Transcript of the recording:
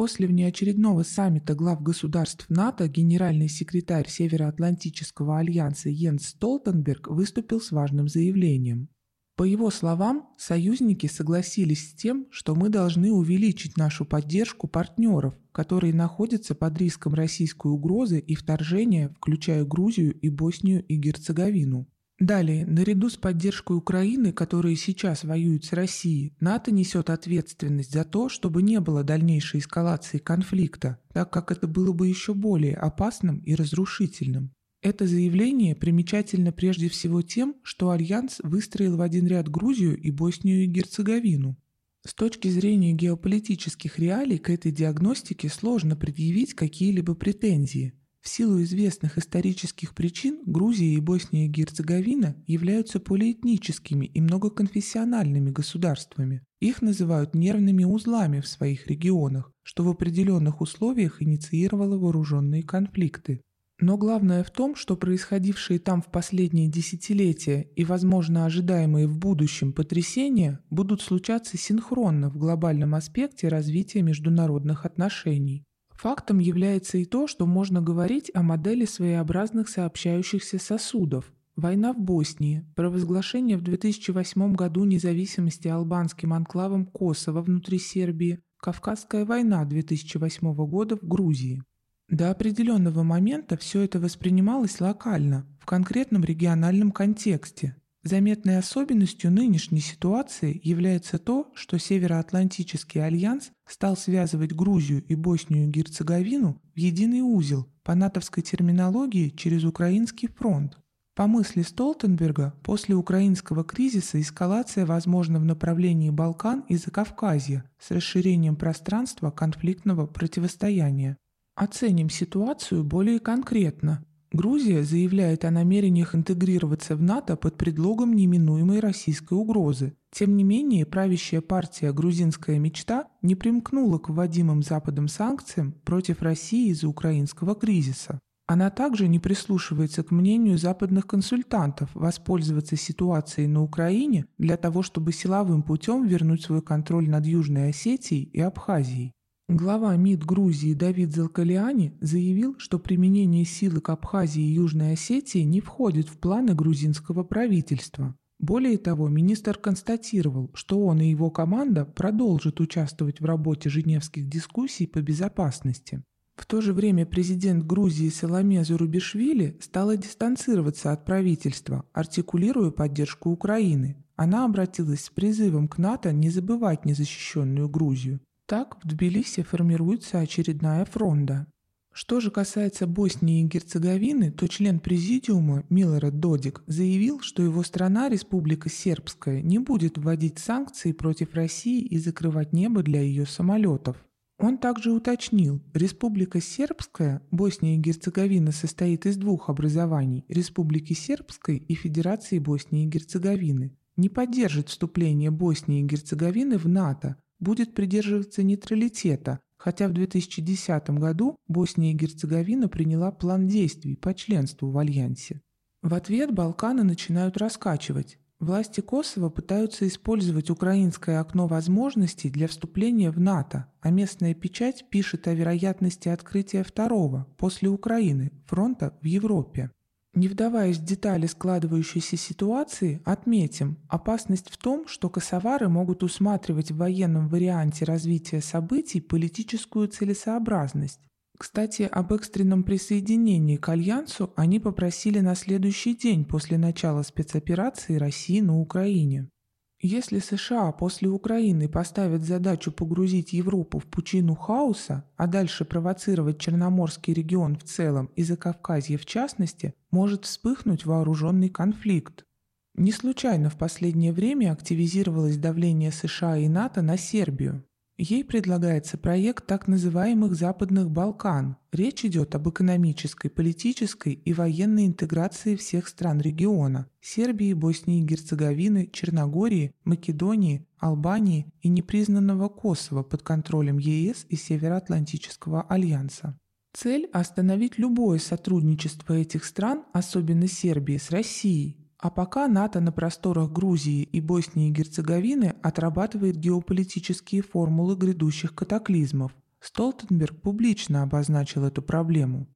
После внеочередного саммита глав государств НАТО генеральный секретарь Североатлантического альянса Йенс Столтенберг выступил с важным заявлением. По его словам, союзники согласились с тем, что мы должны увеличить нашу поддержку партнеров, которые находятся под риском российской угрозы и вторжения, включая Грузию и Боснию и Герцеговину. Далее, наряду с поддержкой Украины, которая сейчас воюет с Россией, НАТО несет ответственность за то, чтобы не было дальнейшей эскалации конфликта, так как это было бы еще более опасным и разрушительным. Это заявление примечательно прежде всего тем, что Альянс выстроил в один ряд Грузию и Боснию и Герцеговину. С точки зрения геополитических реалий к этой диагностике сложно предъявить какие-либо претензии. В силу известных исторических причин Грузия и Босния и Герцеговина являются полиэтническими и многоконфессиональными государствами. Их называют нервными узлами в своих регионах, что в определенных условиях инициировало вооруженные конфликты. Но главное в том, что происходившие там в последние десятилетия и, возможно, ожидаемые в будущем потрясения будут случаться синхронно в глобальном аспекте развития международных отношений. Фактом является и то, что можно говорить о модели своеобразных сообщающихся сосудов. Война в Боснии, провозглашение в 2008 году независимости албанским анклавом Косово внутри Сербии, Кавказская война 2008 года в Грузии. До определенного момента все это воспринималось локально, в конкретном региональном контексте. Заметной особенностью нынешней ситуации является то, что Североатлантический альянс стал связывать Грузию и Боснию и Герцеговину в единый узел по натовской терминологии через Украинский фронт. По мысли Столтенберга, после украинского кризиса эскалация возможна в направлении Балкан и Закавказья с расширением пространства конфликтного противостояния. Оценим ситуацию более конкретно. Грузия заявляет о намерениях интегрироваться в НАТО под предлогом неминуемой российской угрозы. Тем не менее, правящая партия «Грузинская мечта» не примкнула к вводимым Западом санкциям против России из-за украинского кризиса. Она также не прислушивается к мнению западных консультантов воспользоваться ситуацией на Украине для того, чтобы силовым путем вернуть свой контроль над Южной Осетией и Абхазией. Глава МИД Грузии Давид Залкалиани заявил, что применение силы к Абхазии и Южной Осетии не входит в планы грузинского правительства. Более того, министр констатировал, что он и его команда продолжат участвовать в работе женевских дискуссий по безопасности. В то же время президент Грузии Соломе Зурубишвили стала дистанцироваться от правительства, артикулируя поддержку Украины. Она обратилась с призывом к НАТО не забывать незащищенную Грузию. Так в Тбилиси формируется очередная фронда. Что же касается Боснии и Герцеговины, то член президиума Милорад Додик заявил, что его страна, Республика Сербская, не будет вводить санкции против России и закрывать небо для ее самолетов. Он также уточнил, Республика Сербская, Босния и Герцеговина состоит из двух образований – Республики Сербской и Федерации Боснии и Герцеговины, не поддержит вступление Боснии и Герцеговины в НАТО, будет придерживаться нейтралитета, хотя в 2010 году Босния и Герцеговина приняла план действий по членству в Альянсе. В ответ Балканы начинают раскачивать. Власти Косово пытаются использовать украинское окно возможностей для вступления в НАТО, а местная печать пишет о вероятности открытия второго, после Украины, фронта в Европе. Не вдаваясь в детали складывающейся ситуации, отметим, опасность в том, что косовары могут усматривать в военном варианте развития событий политическую целесообразность. Кстати, об экстренном присоединении к Альянсу они попросили на следующий день после начала спецоперации России на Украине. Если США после Украины поставят задачу погрузить Европу в пучину хаоса, а дальше провоцировать Черноморский регион в целом и Закавказье в частности, может вспыхнуть вооруженный конфликт. Не случайно в последнее время активизировалось давление США и НАТО на Сербию. Ей предлагается проект так называемых Западных Балкан. Речь идет об экономической, политической и военной интеграции всех стран региона – Сербии, Боснии и Герцеговины, Черногории, Македонии, Албании и непризнанного Косово под контролем ЕС и Североатлантического альянса. Цель – остановить любое сотрудничество этих стран, особенно Сербии, с Россией, а пока НАТО на просторах Грузии и Боснии и Герцеговины отрабатывает геополитические формулы грядущих катаклизмов. Столтенберг публично обозначил эту проблему.